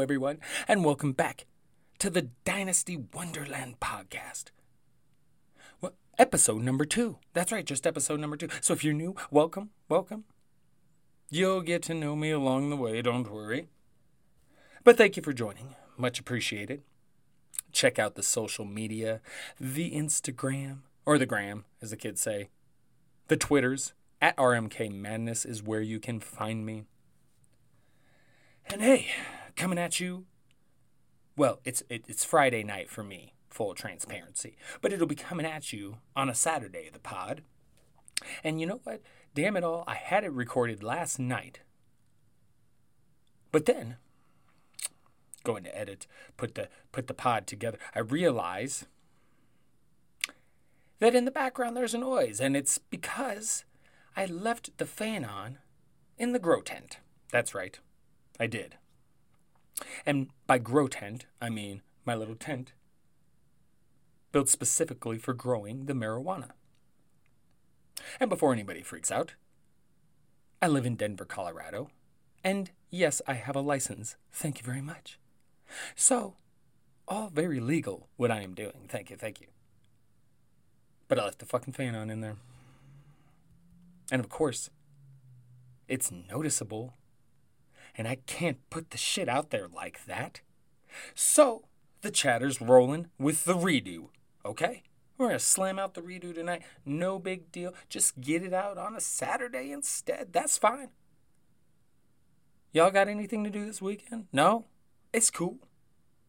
everyone, and welcome back to the Dynasty Wonderland podcast. Well, episode number two. That's right, just episode number two. So if you're new, welcome, welcome. You'll get to know me along the way, don't worry. But thank you for joining. Much appreciated. Check out the social media, the Instagram, or the gram, as the kids say, the Twitters. At RMK Madness is where you can find me. And hey, coming at you. Well, it's it, it's Friday night for me, full transparency, but it'll be coming at you on a Saturday, the pod. And you know what? Damn it all, I had it recorded last night. But then, going to edit, put the put the pod together, I realize that in the background there's a noise, and it's because I left the fan on in the grow tent. That's right. I did. And by grow tent, I mean my little tent built specifically for growing the marijuana. And before anybody freaks out, I live in Denver, Colorado. And yes, I have a license. Thank you very much. So, all very legal what I am doing. Thank you, thank you. But I left the fucking fan on in there. And of course, it's noticeable and I can't put the shit out there like that. So, the chatter's rolling with the redo, okay? We're gonna slam out the redo tonight. No big deal. Just get it out on a Saturday instead. That's fine. Y'all got anything to do this weekend? No? It's cool.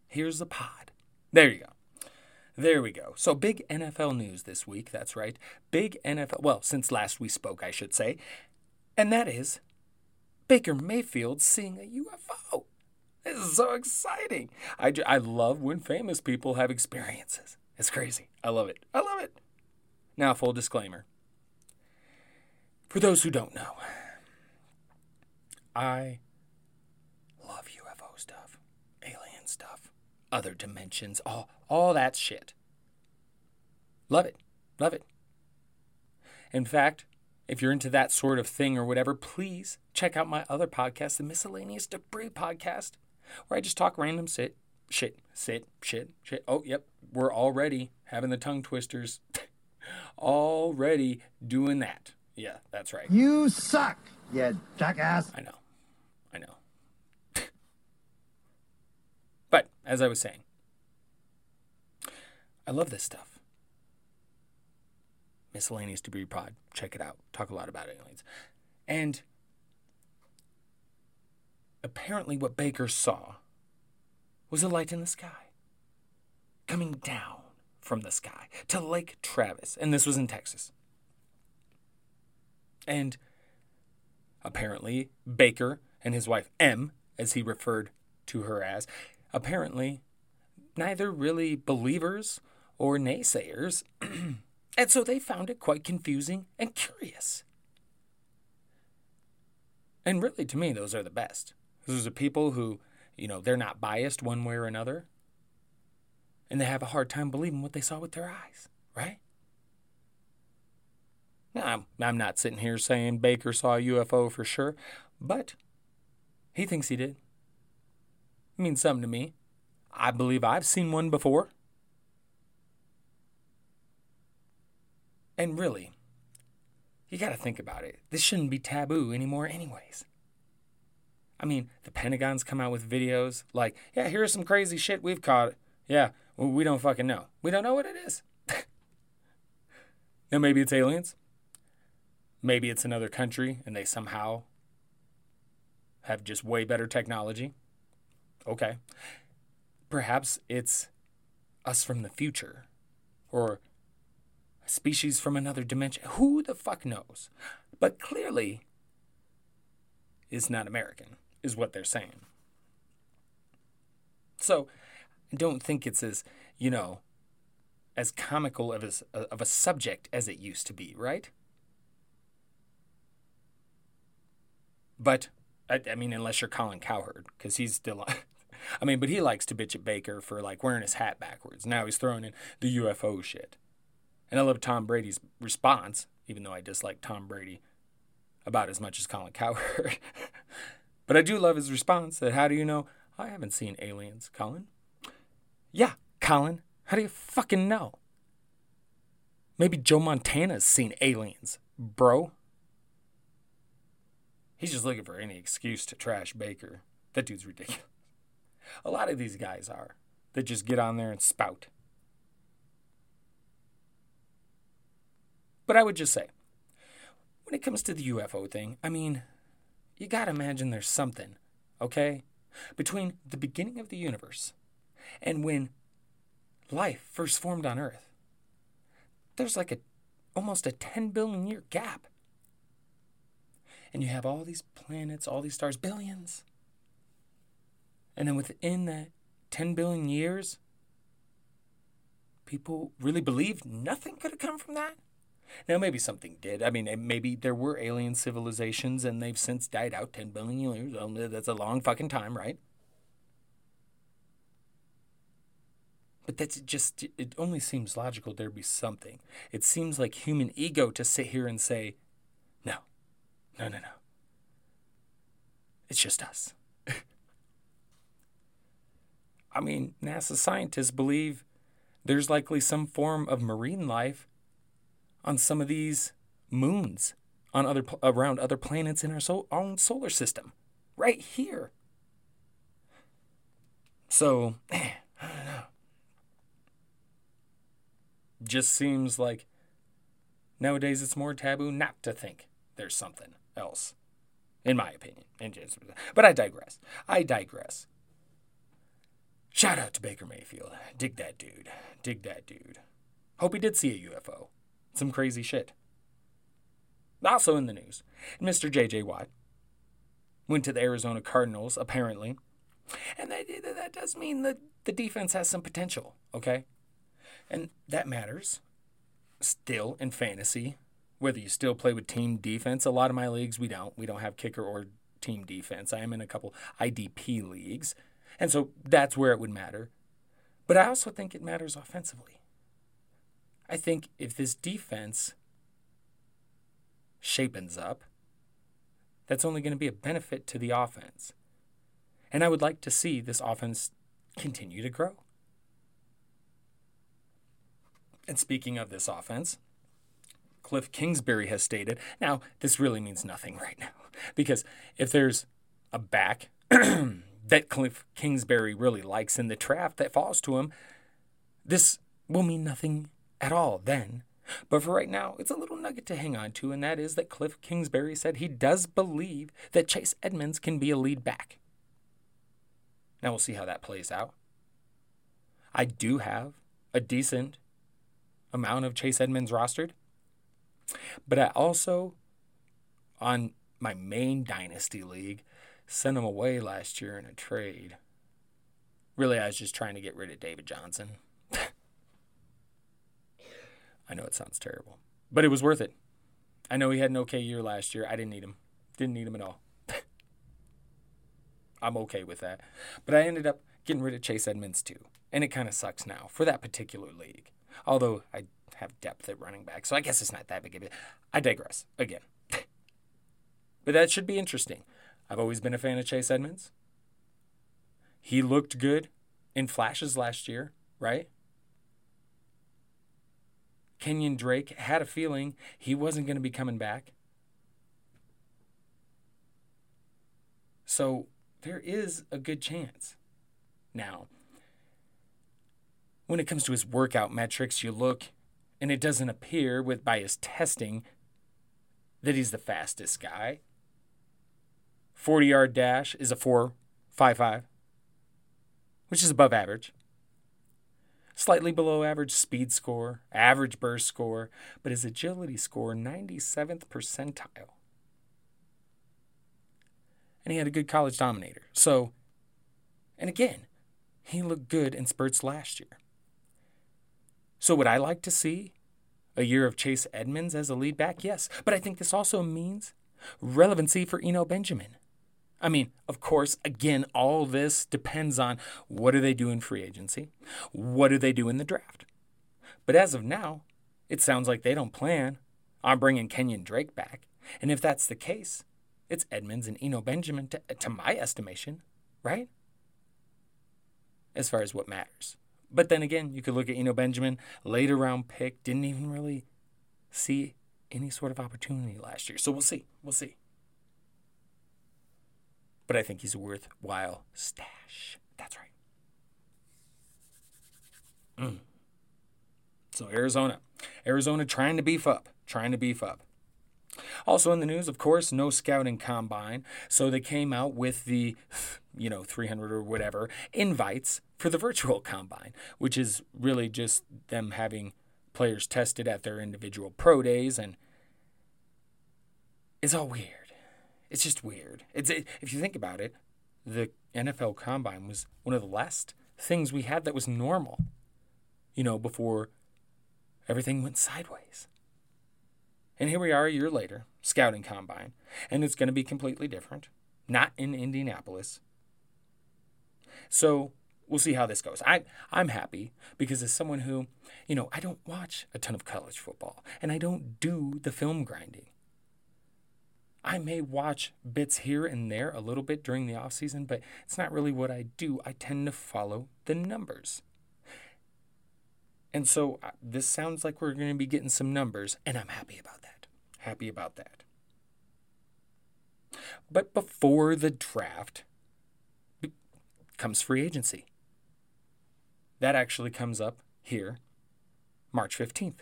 Here's the pod. There you go. There we go. So, big NFL news this week. That's right. Big NFL, well, since last we spoke, I should say. And that is Baker Mayfield seeing a UFO. This is so exciting. I, I love when famous people have experiences. It's crazy. I love it. I love it. Now, full disclaimer. For those who don't know, I love UFO stuff, alien stuff, other dimensions, all, all that shit. Love it. Love it. In fact, if you're into that sort of thing or whatever, please check out my other podcast, the Miscellaneous Debris Podcast, where I just talk random shit, shit, shit, shit, shit. Oh, yep, we're already having the tongue twisters. already doing that. Yeah, that's right. You suck, you jackass. I know. I know. but as I was saying, I love this stuff miscellaneous debris pod. Check it out. Talk a lot about aliens. And apparently, what Baker saw was a light in the sky coming down from the sky to Lake Travis. And this was in Texas. And apparently, Baker and his wife, M, as he referred to her as, apparently neither really believers or naysayers. And so they found it quite confusing and curious. And really, to me, those are the best. Those are people who, you know, they're not biased one way or another. And they have a hard time believing what they saw with their eyes, right? Now, I'm, not sitting here saying Baker saw a UFO for sure, but he thinks he did. It means something to me. I believe I've seen one before. And really, you got to think about it. This shouldn't be taboo anymore, anyways. I mean, the Pentagon's come out with videos like, yeah, here's some crazy shit we've caught. Yeah, well, we don't fucking know. We don't know what it is. now, maybe it's aliens. Maybe it's another country and they somehow have just way better technology. Okay. Perhaps it's us from the future or a species from another dimension. Who the fuck knows? But clearly, is not American, is what they're saying. So, I don't think it's as, you know, as comical of a, uh, of a subject as it used to be, right? But, I, I mean, unless you're Colin Cowherd, because he's still. I mean, but he likes to bitch at Baker for like wearing his hat backwards. Now he's throwing in the UFO shit. And I love Tom Brady's response, even though I dislike Tom Brady about as much as Colin Cowherd. But I do love his response that, how do you know? Oh, I haven't seen aliens, Colin. Yeah, Colin, how do you fucking know? Maybe Joe Montana's seen aliens, bro. He's just looking for any excuse to trash Baker. That dude's ridiculous. A lot of these guys are. That just get on there and spout. But I would just say, when it comes to the UFO thing, I mean, you gotta imagine there's something, okay? Between the beginning of the universe and when life first formed on Earth, there's like a almost a 10 billion year gap. And you have all these planets, all these stars, billions. And then within that 10 billion years, people really believed nothing could have come from that. Now, maybe something did. I mean, maybe there were alien civilizations and they've since died out 10 billion years. That's a long fucking time, right? But that's just, it only seems logical there be something. It seems like human ego to sit here and say, no, no, no, no. It's just us. I mean, NASA scientists believe there's likely some form of marine life on some of these moons on other around other planets in our so, own solar system right here. So, I don't know just seems like nowadays it's more taboo not to think there's something else, in my opinion. But I digress. I digress. Shout out to Baker Mayfield. Dig that dude. Dig that dude. Hope he did see a UFO. Some crazy shit. Also in the news, Mr. J.J. Watt went to the Arizona Cardinals, apparently. And that, that does mean that the defense has some potential, okay? And that matters still in fantasy, whether you still play with team defense. A lot of my leagues, we don't. We don't have kicker or team defense. I am in a couple IDP leagues. And so that's where it would matter. But I also think it matters offensively. I think if this defense shapens up, that's only going to be a benefit to the offense. And I would like to see this offense continue to grow. And speaking of this offense, Cliff Kingsbury has stated, now this really means nothing right now, because if there's a back that Cliff Kingsbury really likes in the draft that falls to him, this will mean nothing at all then. But for right now, it's a little nugget to hang on to, and that is that Cliff Kingsbury said he does believe that Chase Edmonds can be a lead back. Now we'll see how that plays out. I do have a decent amount of Chase Edmonds rostered. But I also, on my main dynasty league, sent him away last year in a trade. Really, I was just trying to get rid of David Johnson. I know it sounds terrible, but it was worth it. I know he had an okay year last year. I didn't need him. Didn't need him at all. I'm okay with that. But I ended up getting rid of Chase Edmonds too. And it kind of sucks now for that particular league. Although I have depth at running back, so I guess it's not that big of a. I digress again. but that should be interesting. I've always been a fan of Chase Edmonds. He looked good in flashes last year, right? Kenyon Drake had a feeling he wasn't going to be coming back. So there is a good chance. Now, when it comes to his workout metrics, you look and it doesn't appear with by his testing that he's the fastest guy. 40 yard dash is a 4.55, which is above average. Slightly below average speed score, average burst score, but his agility score 97th percentile. And he had a good college dominator. So, and again, he looked good in spurts last year. So, would I like to see a year of Chase Edmonds as a lead back? Yes. But I think this also means relevancy for Eno Benjamin. I mean, of course, again, all this depends on what do they do in free agency? What do they do in the draft? But as of now, it sounds like they don't plan on bringing Kenyon Drake back. And if that's the case, It's Edmonds and Eno Benjamin, to, to my estimation, right? As far as what matters. But then again, you could look at Eno Benjamin, later round pick, didn't even really see any sort of opportunity last year. So we'll see. We'll see. But I think he's a worthwhile stash. That's right. Mm. So Arizona. Arizona trying to beef up. Trying to beef up. Also in the news, of course, no scouting combine. So they came out with the, you know, 300 or whatever invites for the virtual combine, which is really just them having players tested at their individual pro days and it's all weird. It's just weird. It's it, if you think about it, the NFL combine was one of the last things we had that was normal. You know, before everything went sideways. And here we are a year later, scouting combine, and it's going to be completely different. Not in Indianapolis. So we'll see how this goes. I I'm happy because as someone who, you know, I don't watch a ton of college football and I don't do the film grinding. I may watch bits here and there a little bit during the off season, but it's not really what I do. I tend to follow the numbers. And so uh, this sounds like we're going to be getting some numbers, and I'm happy about that. Happy about that. But before the draft comes free agency. That actually comes up here March 15th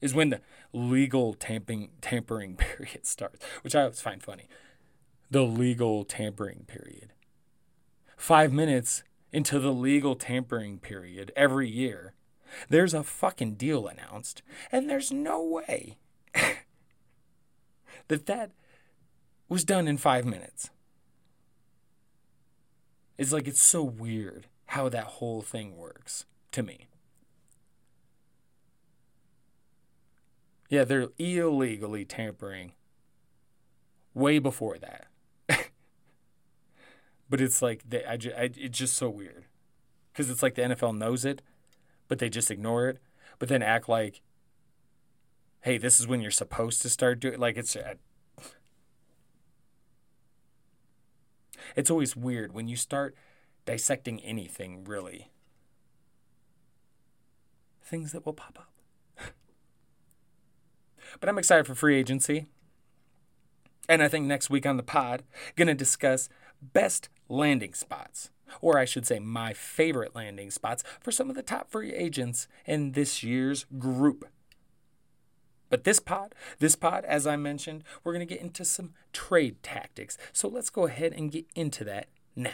is when the legal tampering tampering period starts, which I always find funny. The legal tampering period. 5 minutes into the legal tampering period every year, there's a fucking deal announced, and there's no way that that was done in 5 minutes. It's like it's so weird how that whole thing works to me. Yeah, they're illegally tampering way before that. but it's like they, I, I, it's just so weird because it's like the NFL knows it, but they just ignore it, but then act like, hey, this is when you're supposed to start doing. Like it's, uh, it's always weird when you start dissecting anything really. Things that will pop up. But I'm excited for free agency. And I think next week on the pod, to discuss best landing spots, or I should say, my favorite landing spots for some of the top free agents in this year's group. But this pod, this pod, as I mentioned, we're to get into some trade tactics. So let's go ahead and get into that now.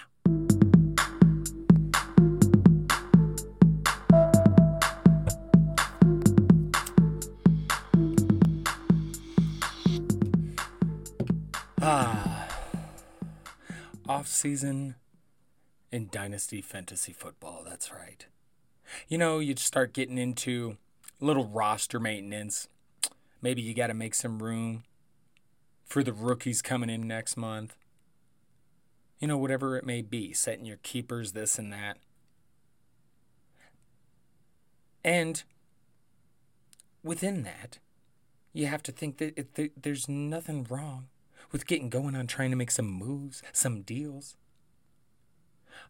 Off season in Dynasty Fantasy Football, that's right. You know, you start getting into little roster maintenance. Maybe you got to make some room for the rookies coming in next month. You know, whatever it may be, setting your keepers, this and that. And within that, you have to think that there's nothing wrong with getting going on trying to make some moves, some deals.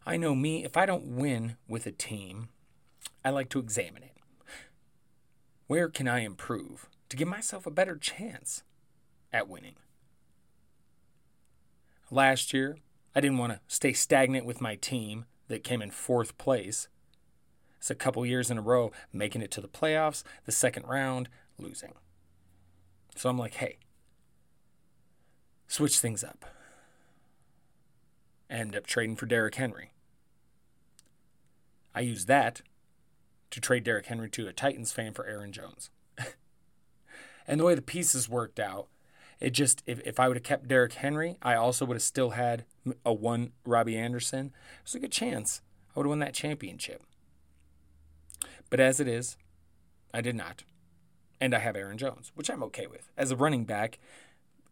I know me, if I don't win with a team, I like to examine it. Where can I improve to give myself a better chance at winning? Last year, I didn't want to stay stagnant with my team that came in fourth place. It's a couple years in a row making it to the playoffs, the second round, losing. So I'm like, hey, switch things up. End up trading for Derrick Henry. I use that to trade Derrick Henry to a Titans fan for Aaron Jones. and the way the pieces worked out, it just if, if I would have kept Derrick Henry, I also would have still had a one Robbie Anderson. There's a good chance I would have won that championship. But as it is, I did not. And I have Aaron Jones, which I'm okay with. As a running back,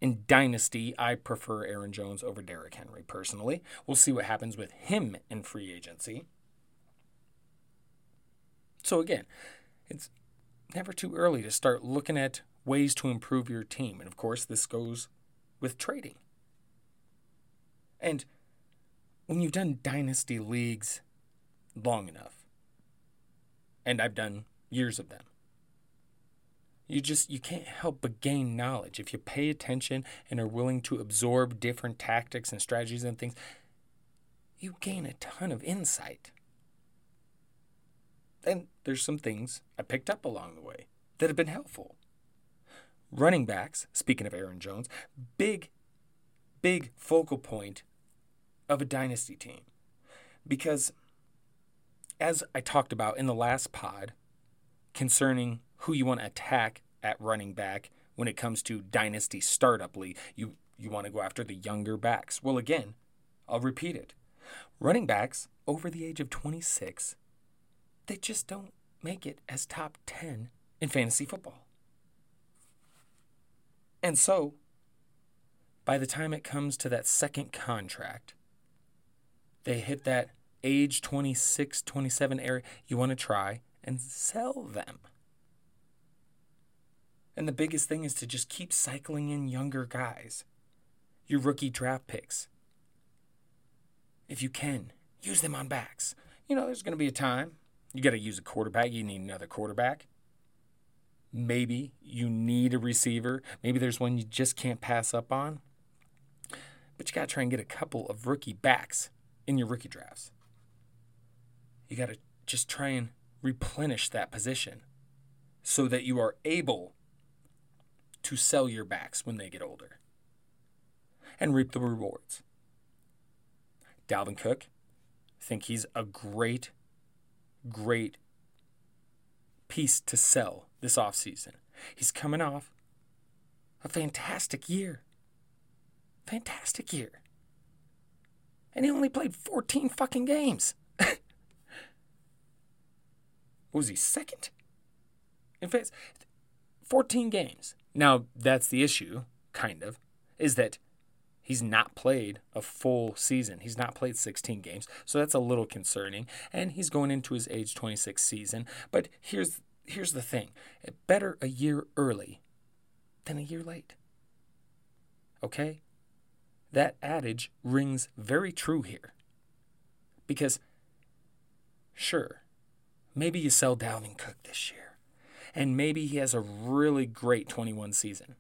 in Dynasty, I prefer Aaron Jones over Derrick Henry personally. We'll see what happens with him in free agency. So, again, it's never too early to start looking at ways to improve your team. And of course, this goes with trading. And when you've done dynasty leagues long enough, and I've done years of them, you just you can't help but gain knowledge. If you pay attention and are willing to absorb different tactics and strategies and things you gain a ton of insight. And there's some things i picked up along the way that have been helpful. Running backs speaking of aaron jones big big focal point of a dynasty team. Because as i talked about in the last pod concerning who you want to attack at running back when it comes to dynasty startup league. You you want to go after the younger backs. Well, again, I'll repeat it. Running backs over the age of 26, they just don't make it as top 10 in fantasy football. And so, by the time it comes to that second contract, they hit that age 26, 27 area, you want to try and sell them. And the biggest thing is to just keep cycling in younger guys. Your rookie draft picks. If you can, use them on backs. You know, there's going to be a time you got to use a quarterback, you need another quarterback. Maybe you need a receiver. Maybe there's one you just can't pass up on. But you got to try and get a couple of rookie backs in your rookie drafts. You got to just try and replenish that position so that you are able to sell your backs when they get older and reap the rewards. Dalvin Cook, I think he's a great, great piece to sell this offseason. He's coming off a fantastic year. Fantastic year. And he only played 14 fucking games. was he second? In fact, 14 games. Now, that's the issue, kind of, is that he's not played a full season. He's not played 16 games. So that's a little concerning. And he's going into his age 26 season. But here's here's the thing. Eh, better a year early than a year late. Okay? That adage rings very true here. Because sure, maybe you sell Dalvin Cook this year and maybe he has a really great 21 season.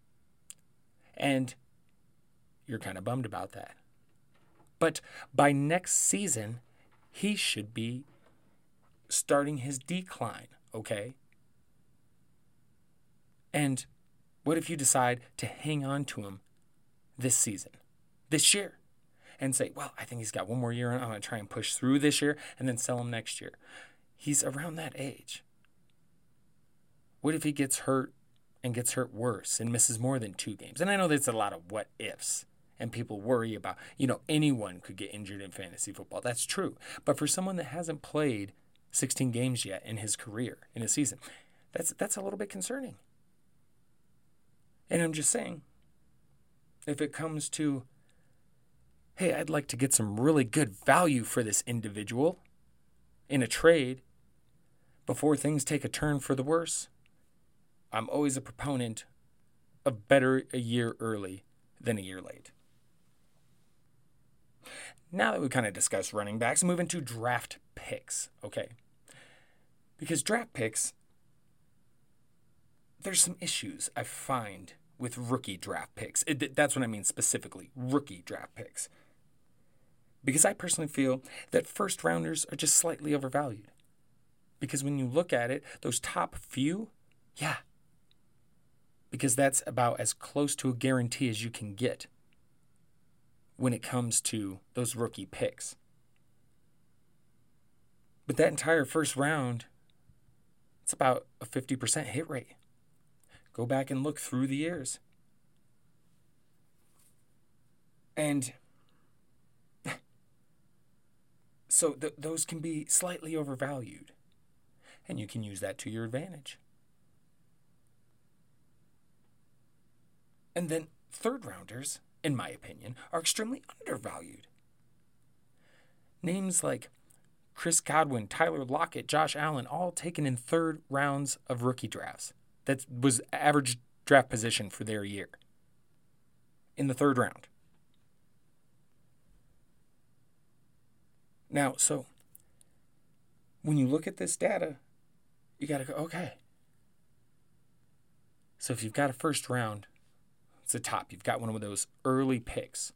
And you're kind of bummed about that. But by next season, he should be starting his decline, okay? And what if you decide to hang on to him this season, this year, and say, well, I think he's got one more year, and I'm going to try and push through this year and then sell him next year? He's around that age. What if he gets hurt and gets hurt worse and misses more than two games? And I know there's a lot of what ifs and people worry about, you know, anyone could get injured in fantasy football. That's true. But for someone that hasn't played 16 games yet in his career, in his season, that's that's a little bit concerning. And I'm just saying, if it comes to, hey, I'd like to get some really good value for this individual in a trade before things take a turn for the worse, I'm always a proponent of better a year early than a year late. Now that we kind of discussed running backs, move into draft picks, okay? Because draft picks, there's some issues I find with rookie draft picks. It, that's what I mean specifically rookie draft picks. Because I personally feel that first rounders are just slightly overvalued. Because when you look at it, those top few, yeah, because that's about as close to a guarantee as you can get when it comes to those rookie picks. But that entire first round, it's about a 50% hit rate. Go back and look through the years. And so th- those can be slightly overvalued. And you can use that to your advantage. And then third rounders, in my opinion, are extremely undervalued. Names like Chris Godwin, Tyler Lockett, Josh Allen, all taken in third rounds of rookie drafts. That was average draft position for their year. In the third round. Now, so when you look at this data, you got to go, okay. So if you've got a first round, it's the top. You've got one of those early picks,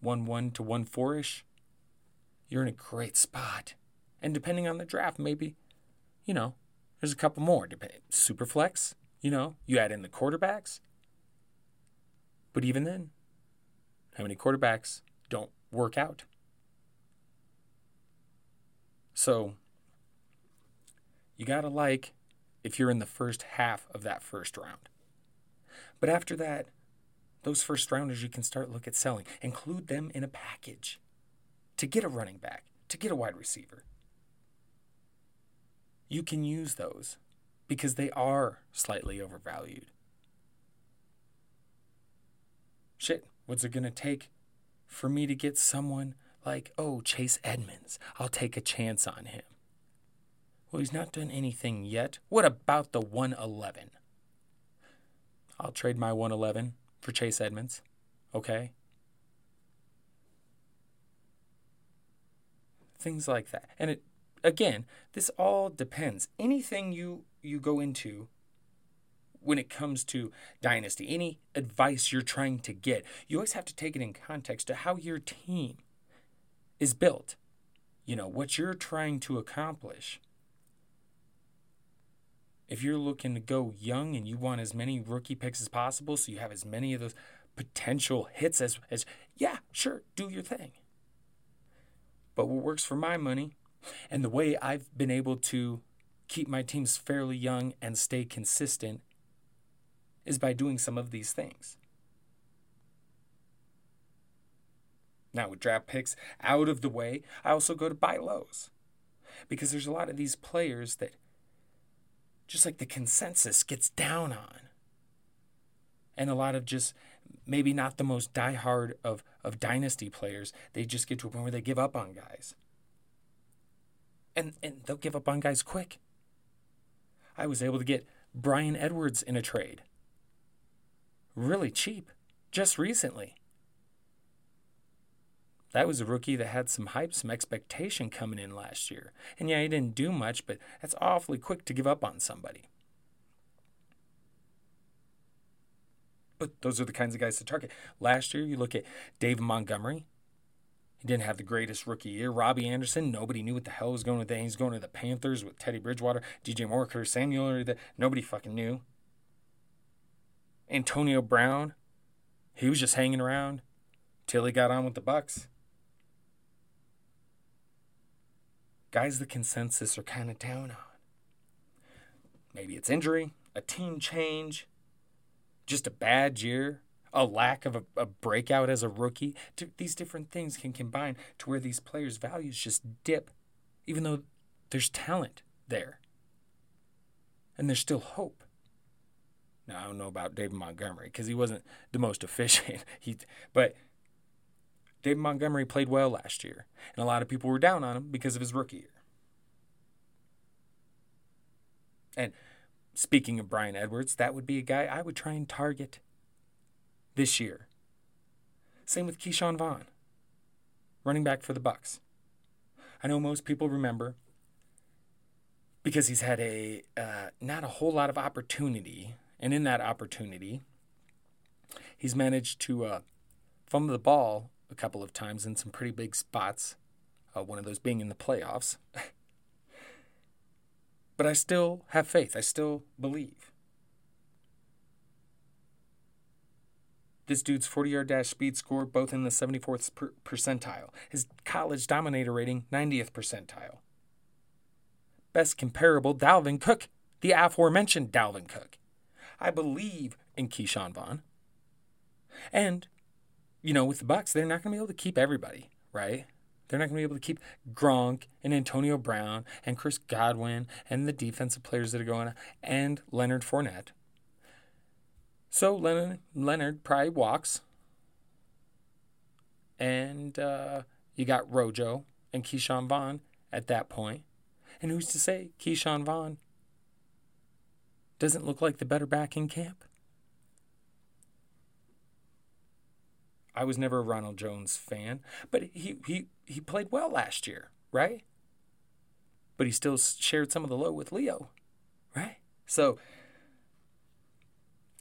1 1 to 1 4 ish. You're in a great spot. And depending on the draft, maybe, you know, there's a couple more. Super flex, you know, you add in the quarterbacks. But even then, how many quarterbacks don't work out? So you got to like if you're in the first half of that first round. But after that, those first rounders you can start look at selling. Include them in a package to get a running back, to get a wide receiver. You can use those because they are slightly overvalued. Shit, what's it to take for me to get someone like, oh, Chase Edmonds? I'll take a chance on him. Well, he's not done anything yet. What about the 111? I'll trade my 111 for Chase Edmonds. Okay? Things like that. And it again, this all depends. Anything you you go into when it comes to dynasty, any advice you're trying to get, you always have to take it in context to how your team is built. You know, what you're trying to accomplish. If you're looking to go young and you want as many rookie picks as possible so you have as many of those potential hits as as yeah, sure, do your thing. But what works for my money and the way I've been able to keep my teams fairly young and stay consistent is by doing some of these things. Now, with draft picks out of the way, I also go to buy lows because there's a lot of these players that just like the consensus gets down on. And a lot of just maybe not the most diehard of, of dynasty players, they just get to a point where they give up on guys. And, and they'll give up on guys quick. I was able to get Bryan Edwards in a trade really cheap just recently. That was a rookie that had some hype, some expectation coming in last year. And yeah, he didn't do much, but that's awfully quick to give up on somebody. But those are the kinds of guys to target. Last year, you look at Dave Montgomery. He didn't have the greatest rookie year. Robbie Anderson, nobody knew what the hell was going with that. He's going to the Panthers with Teddy Bridgewater, DJ Moore, Curtis Samuel, that nobody fucking knew. Antonio Brown, he was just hanging around till he got on with the Bucs. Guys, the consensus are kind of down on. Maybe it's injury, a team change, just a bad year, a lack of a, a breakout as a rookie. These different things can combine to where these players' values just dip, even though there's talent there. And there's still hope. Now I don't know about David Montgomery because he wasn't the most efficient. he, but David Montgomery played well last year, and a lot of people were down on him because of his rookie year. And speaking of Bryan Edwards, that would be a guy I would try and target this year. Same with Ke'Shawn Vaughn, running back for the Bucs. I know most people remember because he's had a uh, not a whole lot of opportunity, and in that opportunity, he's managed to uh, fumble the ball a couple of times in some pretty big spots, uh, one of those being in the playoffs. but I still have faith. I still believe. This dude's 40 yard dash speed score, both in the 74th per- percentile. His college dominator rating, 90th percentile. Best comparable, Dalvin Cook, the aforementioned Dalvin Cook. I believe in Ke'Shawn Vaughn. And you know, with the Bucs, they're not going to be able to keep everybody, right? They're not going to be able to keep Gronk and Antonio Brown and Chris Godwin and the defensive players that are going and Leonard Fournette. So Leonard, Leonard probably walks. And uh, you got Rojo and Ke'Shawn Vaughn at that point. And who's to say Ke'Shawn Vaughn doesn't look like the better back in camp? I was never a Ronald Jones fan, but he he he played well last year, right? But he still shared some of the low with Leo, right? So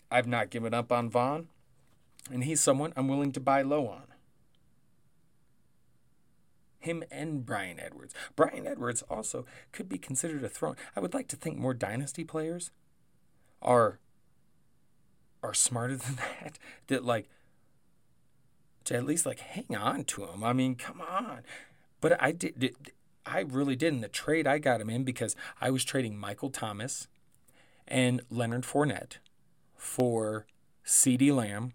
I've not given up on Vaughn, and he's someone I'm willing to buy low on. Him and Bryan Edwards. Bryan Edwards also could be considered a throne. I would like to think more dynasty players are are smarter than that. That like to at least like hang on to him. I mean, come on. But I did, did I really did in the trade I got him in because I was trading Michael Thomas and Leonard Fournette for CeeDee Lamb,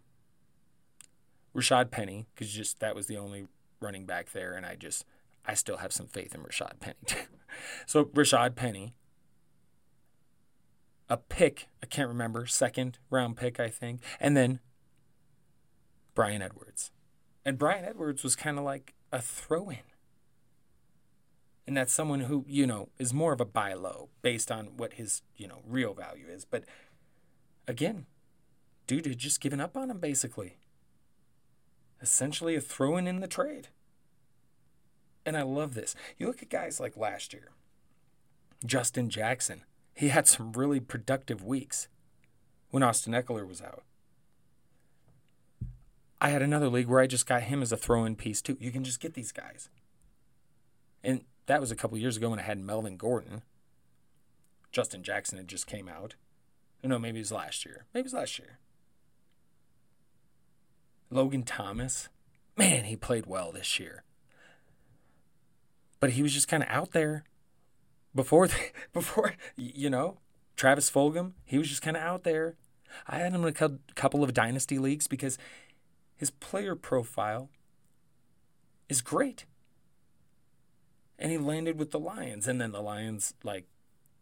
Rashad Penny, because just that was the only running back there, and I just I still have some faith in Rashad Penny. so Rashad Penny, a pick, I can't remember, second round pick, I think, and then Bryan Edwards. And Bryan Edwards was kind of like a throw in. And that's someone who, you know, is more of a buy low based on what his, you know, real value is. But again, dude had just given up on him basically. Essentially a throw in in the trade. And I love this. You look at guys like last year, Justin Jackson. He had some really productive weeks when Austin Ekeler was out. I had another league where I just got him as a throw in piece too. You can just get these guys. And that was a couple years ago when I had Melvin Gordon. Justin Jackson had just came out. Oh, no, maybe it was last year. Maybe it was last year. Logan Thomas. Man, he played well this year. But he was just kind of out there before the, before you know, Travis Fulgham, he was just kind of out there. I had him in a couple of dynasty leagues because his player profile is great. And he landed with the Lions. And then the Lions, like,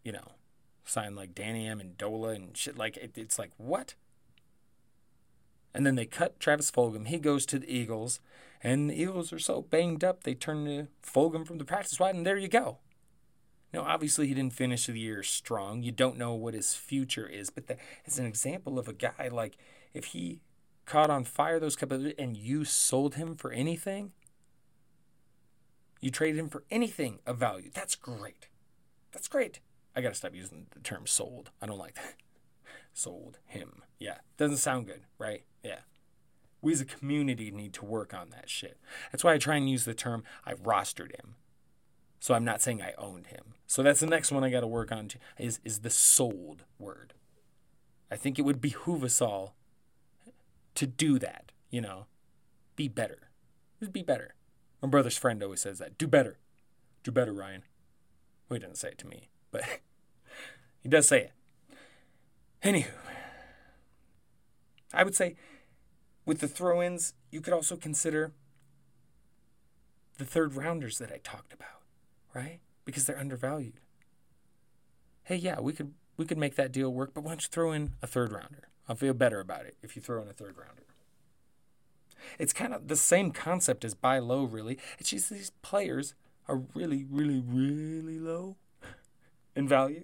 you know, signed like Danny Amendola and Dola and shit. Like, it, it's like, what? And then they cut Travis Fulgham. He goes to the Eagles. And the Eagles are so banged up, they turn to Fulgham from the practice squad. And there you go. Now, obviously, he didn't finish the year strong. You don't know what his future is. But that is an example of a guy, like, if he caught on fire those couple of, and you sold him for anything, you traded him for anything of value. That's great. That's great. I got to stop using the term sold. I don't like that. sold him. Yeah. Doesn't sound good, right? Yeah. We as a community need to work on that shit. That's why I try and use the term I rostered him. So I'm not saying I owned him. So that's the next one I got to work on too, is is the sold word. I think it would behoove us all to do that, you know. Be better. Just be better. My brother's friend always says that. Do better. Do better, Ryan. Well, he doesn't say it to me, but he does say it. Anywho, I would say with the throw ins, you could also consider the third rounders that I talked about, right? Because they're undervalued. Hey, yeah, we could we could make that deal work, but why don't you throw in a third rounder? I'll feel better about it if you throw in a third rounder. It's kind of the same concept as buy low, really. It's just these players are really, really, really low in value.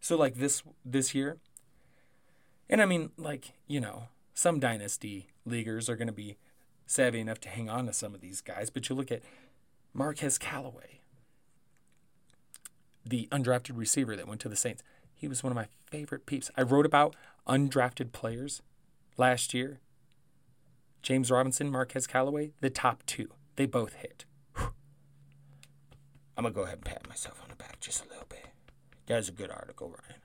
So like this this year, and I mean like you know some dynasty leaguers are going to be savvy enough to hang on to some of these guys, but you look at Marquez Callaway, the undrafted receiver that went to the Saints. He was one of my favorite peeps. I wrote about undrafted players last year. James Robinson, Marquez Callaway, the top two. They both hit. Whew. I'm going to go ahead and pat myself on the back just a little bit. That was a good article, Ryan.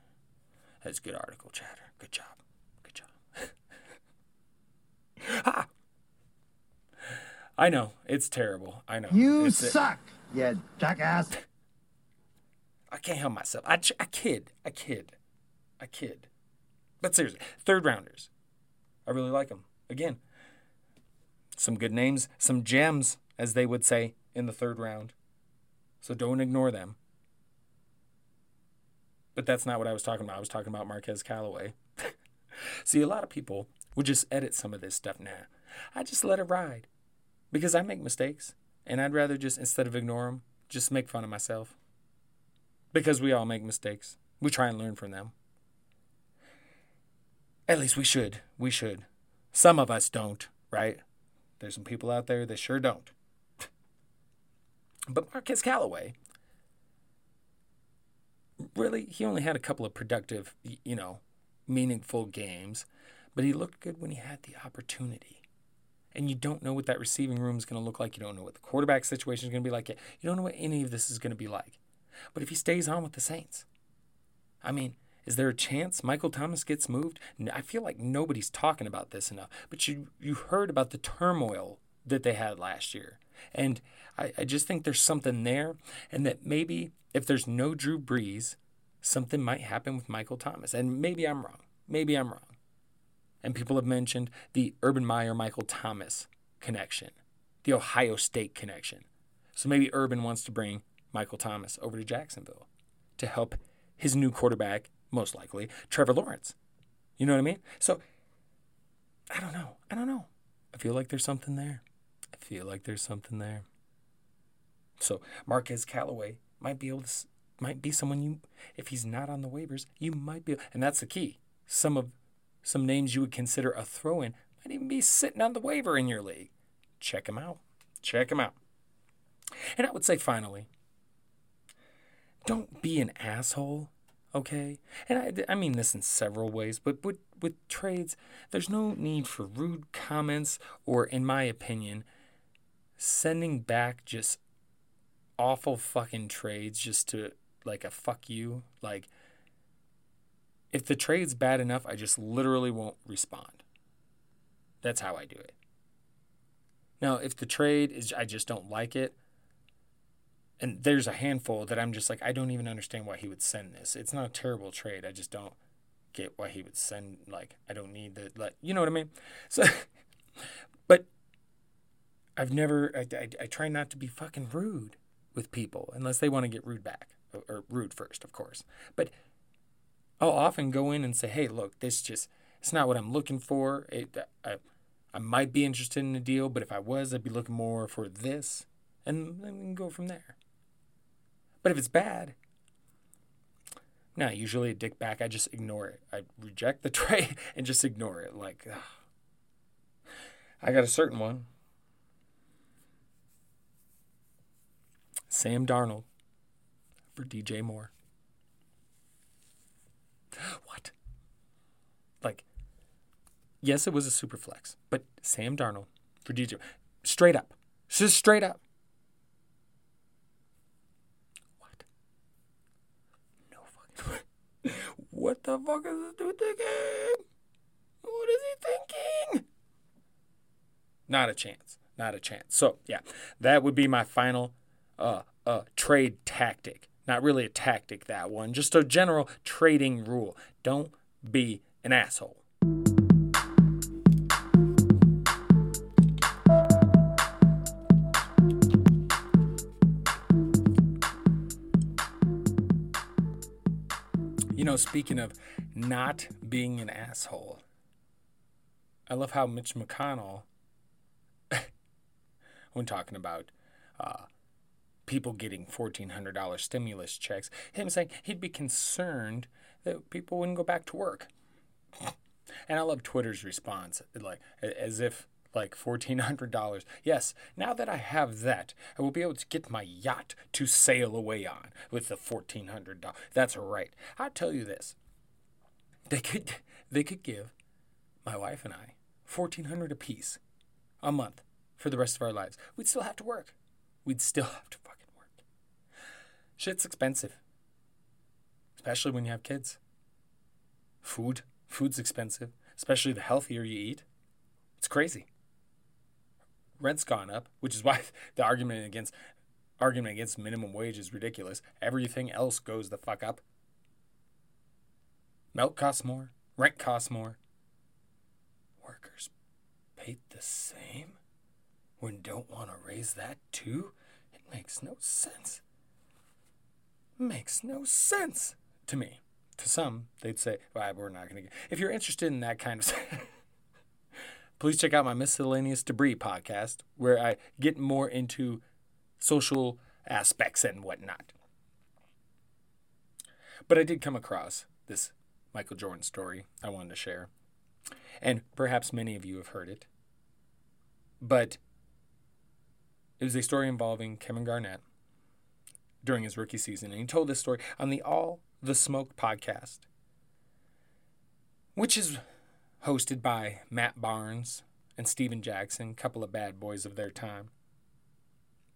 That's a good article, Chatter. Good job. Good job. ah! I know. It's terrible. I know. You it's suck, a- you jackass. I can't help myself. I, I kid. I kid. I kid. But seriously, third rounders. I really like them. Again, some good names, some gems, as they would say in the third round. So don't ignore them. But that's not what I was talking about. I was talking about Marquez Callaway. See, a lot of people would just edit some of this stuff now. I just let it ride because I make mistakes. And I'd rather just, instead of ignore them, just make fun of myself. Because we all make mistakes. We try and learn from them. At least we should. We should. Some of us don't. right? There's some people out there that sure don't. But Marquez Callaway, really, he only had a couple of productive, you know, meaningful games, but he looked good when he had the opportunity. And you don't know what that receiving room is going to look like. You don't know what the quarterback situation is going to be like. You don't know what any of this is going to be like. But if he stays on with the Saints, I mean, is there a chance Michael Thomas gets moved? I feel like nobody's talking about this enough. But you you heard about the turmoil that they had last year. And I, I just think there's something there, and that maybe if there's no Drew Brees, something might happen with Michael Thomas. And maybe I'm wrong. Maybe I'm wrong. And people have mentioned the Urban Meyer Michael Thomas connection, the Ohio State connection. So maybe Urban wants to bring Michael Thomas over to Jacksonville to help his new quarterback, most likely, Trevor Lawrence. You know what I mean? So I don't know. I don't know. I feel like there's something there. I feel like there's something there. So Marquez Callaway might be able to might be someone you if he's not on the waivers, you might be and that's the key. Some of some names you would consider a throw in might even be sitting on the waiver in your league. Check him out. Check him out. And I would say finally, don't be an asshole, okay? And I, I mean this in several ways, but with, with trades, there's no need for rude comments or, in my opinion, sending back just awful fucking trades just to like a fuck you. Like, if the trade's bad enough, I just literally won't respond. That's how I do it. Now, if the trade is, I just don't like it, and there's a handful that I'm just like, I don't even understand why he would send this. It's not a terrible trade. I just don't get why he would send, like, I don't need the, like, you know what I mean? So, but I've never, I, I, I try not to be fucking rude with people unless they want to get rude back or, or rude first, of course. But I'll often go in and say, hey, look, this just, it's not what I'm looking for. It, I, I might be interested in a deal, but if I was, I'd be looking more for this. And then we can go from there. But if it's bad, no, usually a dick back, I just ignore it. I reject the trade and just ignore it. Like, ugh. I got a certain one. Sam Darnold for DJ Moore. What? Like, yes, it was a super flex, but Sam Darnold for DJ, straight up, just straight up. What? No fucking. What the fuck is this dude thinking? What is he thinking? Not a chance. Not a chance. So yeah, that would be my final uh, uh, trade tactic. Not really a tactic, that one. Just a general trading rule. Don't be an asshole. Know, speaking of not being an asshole, I love how Mitch McConnell, when talking about uh, people getting $1,400 stimulus checks, him saying he'd be concerned that people wouldn't go back to work. And I love Twitter's response, like as if like $1,400. Yes, now that I have that, I will be able to get my yacht to sail away on with the $1,400. That's right. I'll tell you this. They could, they could give my wife and I 1400 apiece a month for the rest of our lives. We'd still have to work. We'd still have to fucking work. Shit's expensive. Especially when you have kids. Food. Food's expensive. Especially the healthier you eat. It's crazy rent's gone up, which is why the argument against argument against minimum wage is ridiculous. Everything else goes the fuck up. Milk costs more, rent costs more. Workers paid the same? We don't want to raise that too? It makes no sense. Makes no sense to me. To some, they'd say, well, we're not going to get. If you're interested in that kind of please check out my miscellaneous debris podcast where I get more into social aspects and whatnot. But I did come across this Michael Jordan story I wanted to share. And perhaps many of you have heard it. But it was a story involving Kevin Garnett during his rookie season. And he told this story on the All the Smoke podcast, which is hosted by Matt Barnes and Stephen Jackson, couple of bad boys of their time.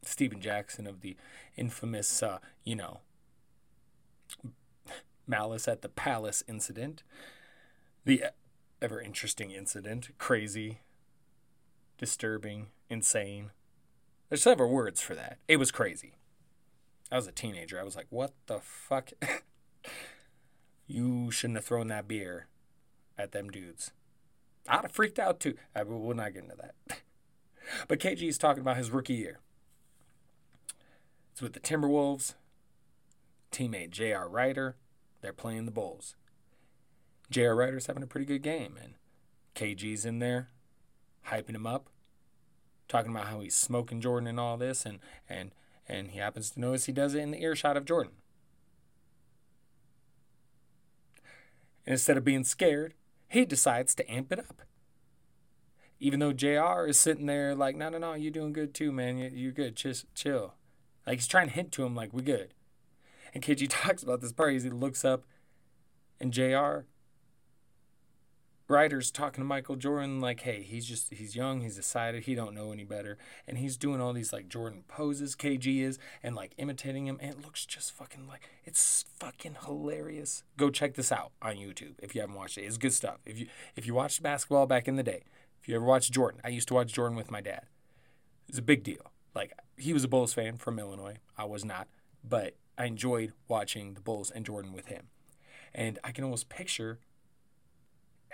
Stephen Jackson of the infamous, uh, you know, Malice at the Palace incident, the ever interesting incident, crazy, disturbing, insane. There's several words for that. It was crazy. I was a teenager. I was like, what the fuck? you shouldn't have thrown that beer at them dudes. I'd have freaked out too. I will not get into that. but KG is talking about his rookie year. It's with the Timberwolves. Teammate J.R. Rider. They're playing the Bulls. J.R. Rider's having a pretty good game, and KG's in there, hyping him up, talking about how he's smoking Jordan and all this, and and and he happens to notice he does it in the earshot of Jordan. And instead of being scared, he decides to amp it up. Even though JR is sitting there like, no, no, no, you're doing good too, man. You're good. Just chill. Like he's trying to hint to him like, we're good. And KG talks about this part. He looks up and JR Rider's talking to Michael Jordan like, hey, he's just he's young, he's decided he don't know any better, and he's doing all these like Jordan poses, KG is, and like imitating him, and it looks just fucking like it's fucking hilarious. Go check this out on YouTube if you haven't watched it. It's good stuff. If you if you watched basketball back in the day, if you ever watched Jordan, I used to watch Jordan with my dad. It's a big deal. Like he was a Bulls fan from Illinois. I was not, but I enjoyed watching the Bulls and Jordan with him. And I can almost picture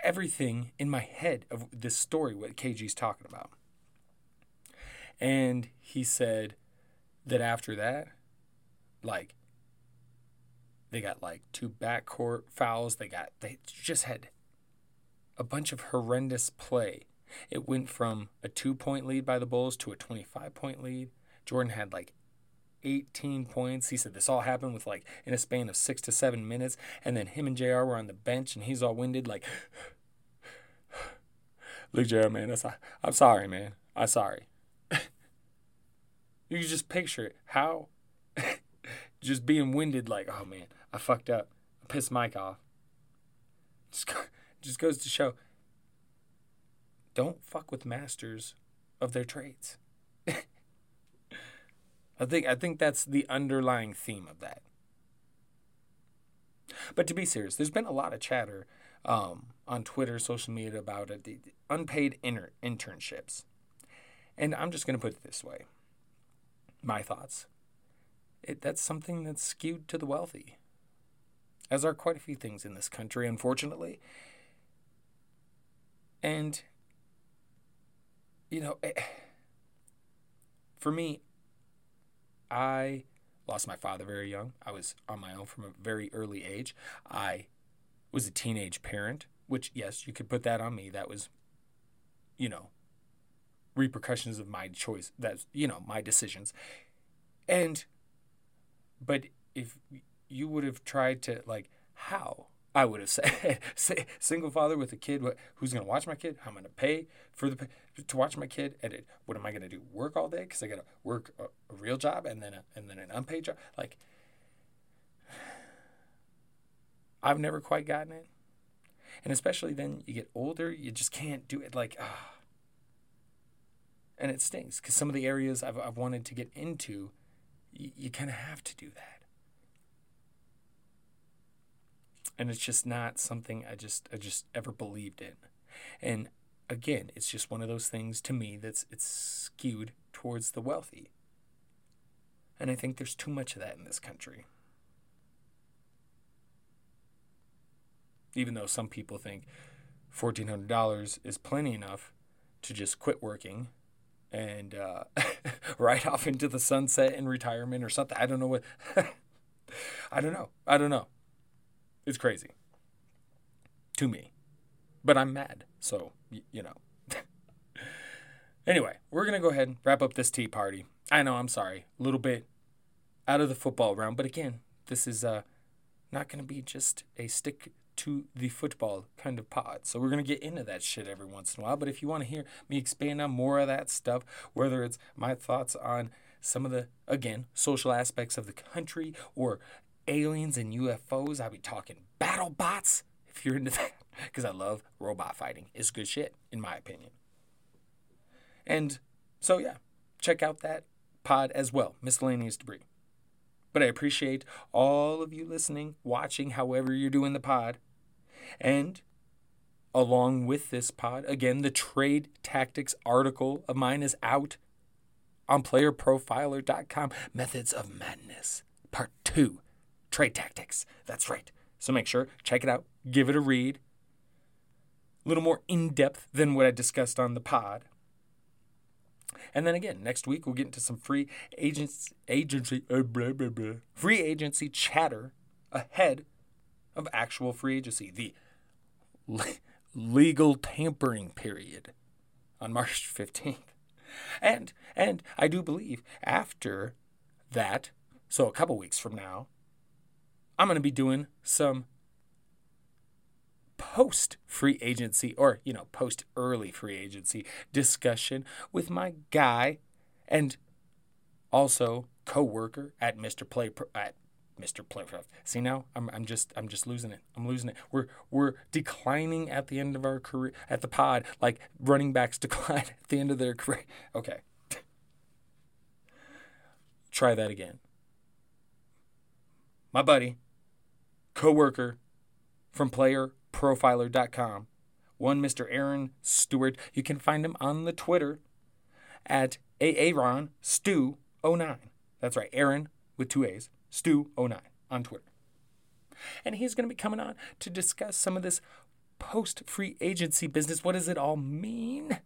everything in my head of this story, what KG's talking about. And he said that after that, like, they got like two backcourt fouls. They got, they just had a bunch of horrendous play. It went from a two point lead by the Bulls to a 25 point lead. Jordan had like 18 points. He said this all happened with like in a span of six to seven minutes. And then him and JR were on the bench and he's all winded, like, look, JR, man, that's, I'm sorry, man. I'm sorry. you can just picture it. How just being winded, like, oh man, I fucked up. I pissed Mike off. Just, just goes to show don't fuck with masters of their trades. I think I think that's the underlying theme of that. But to be serious, there's been a lot of chatter um, on Twitter, social media about it, the unpaid inter- internships. And I'm just going to put it this way my thoughts. It, that's something that's skewed to the wealthy, as are quite a few things in this country, unfortunately. And, you know, eh, for me, I lost my father very young. I was on my own from a very early age. I was a teenage parent, which, yes, you could put that on me. That was, you know, repercussions of my choice. That's, you know, my decisions. And, but if you would have tried to, like, how? I would have said, single father with a kid. What, who's going to watch my kid? How am I going to pay for the to watch my kid? And it, what am I going to do? Work all day because I got to work a, a, real job and then a, and then an unpaid job. Like, I've never quite gotten it, and especially then you get older, you just can't do it. Like, ah. and it stings because some of the areas I've I've wanted to get into, you kind of have to do that and it's just not something I just I just ever believed in. And again, it's just one of those things to me that's it's skewed towards the wealthy. And I think there's too much of that in this country. Even though some people think $1,400 is plenty enough to just quit working and uh, right off into the sunset in retirement or something. I don't know what. I don't know. I don't know. It's crazy. To me. But I'm mad. So, y- you know. anyway, we're going to go ahead and wrap up this tea party. I know, I'm sorry. A little bit out of the football realm. But again, this is uh, not going to be just a stick to the football kind of pod. So we're going to get into that shit every once in a while. But if you want to hear me expand on more of that stuff, whether it's my thoughts on some of the, again, social aspects of the country or aliens and UFOs, I'll be talking battle bots if you're into that. Because I love robot fighting. It's good shit, in my opinion. And so, yeah, check out that pod as well, Miscellaneous Debris. But I appreciate all of you listening, watching, however you're doing the pod. And along with this pod, again, the trade tactics article of mine is out on playerprofiler.com. Methods of Madness, part two, trade tactics. That's right. So make sure, check it out, give it a read. A little more in depth than what I discussed on the pod. And then again, next week we'll get into some free agency, agency uh, blah, blah, blah, free agency chatter ahead of actual free agency, the le- legal tampering period on March 15th. And and I do believe after that, so a couple weeks from now, I'm going to be doing some post free agency or you know post early free agency discussion with my guy and also co-worker at Mr. Play at Mr. Playcraft. See now, I'm, I'm just I'm just losing it. I'm losing it. We're we're declining at the end of our career at the pod, like running backs decline at the end of their career. Okay. Try that again. My buddy, co-worker from playerprofiler.com, one Mr. Aaron Stewart. You can find him on the Twitter at Aaron Stu 09. That's right, Aaron with two A's. Stu09 on Twitter. And he's going to be coming on to discuss some of this post free agency business. What does it all mean?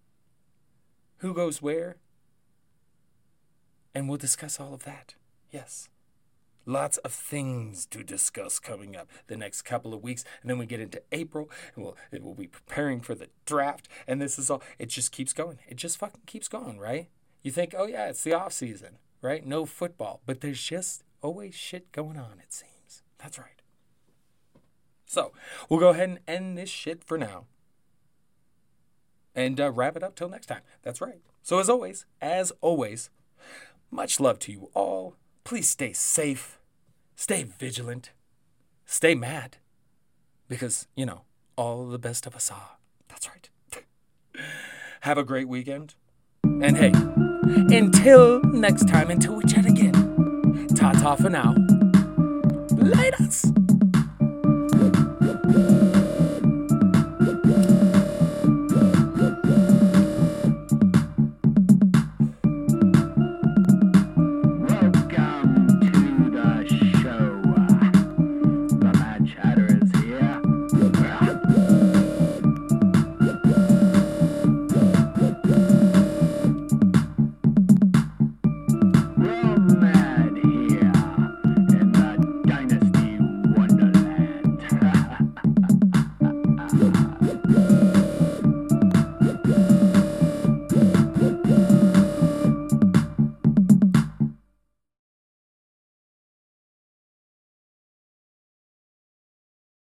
Who goes where? And we'll discuss all of that. Yes. Lots of things to discuss coming up the next couple of weeks. And then we get into April and we'll, we'll be preparing for the draft. And this is all, it just keeps going. It just fucking keeps going, right? You think, oh yeah, it's the off season, right? No football. But there's just always shit going on, it seems. That's right. So, we'll go ahead and end this shit for now. And uh, wrap it up till next time. That's right. So, as always, as always, much love to you all. Please stay safe, stay vigilant, stay mad. Because, you know, all the best of us are. That's right. Have a great weekend. And hey, until next time, until we chat again. Ta ta for now. Laters.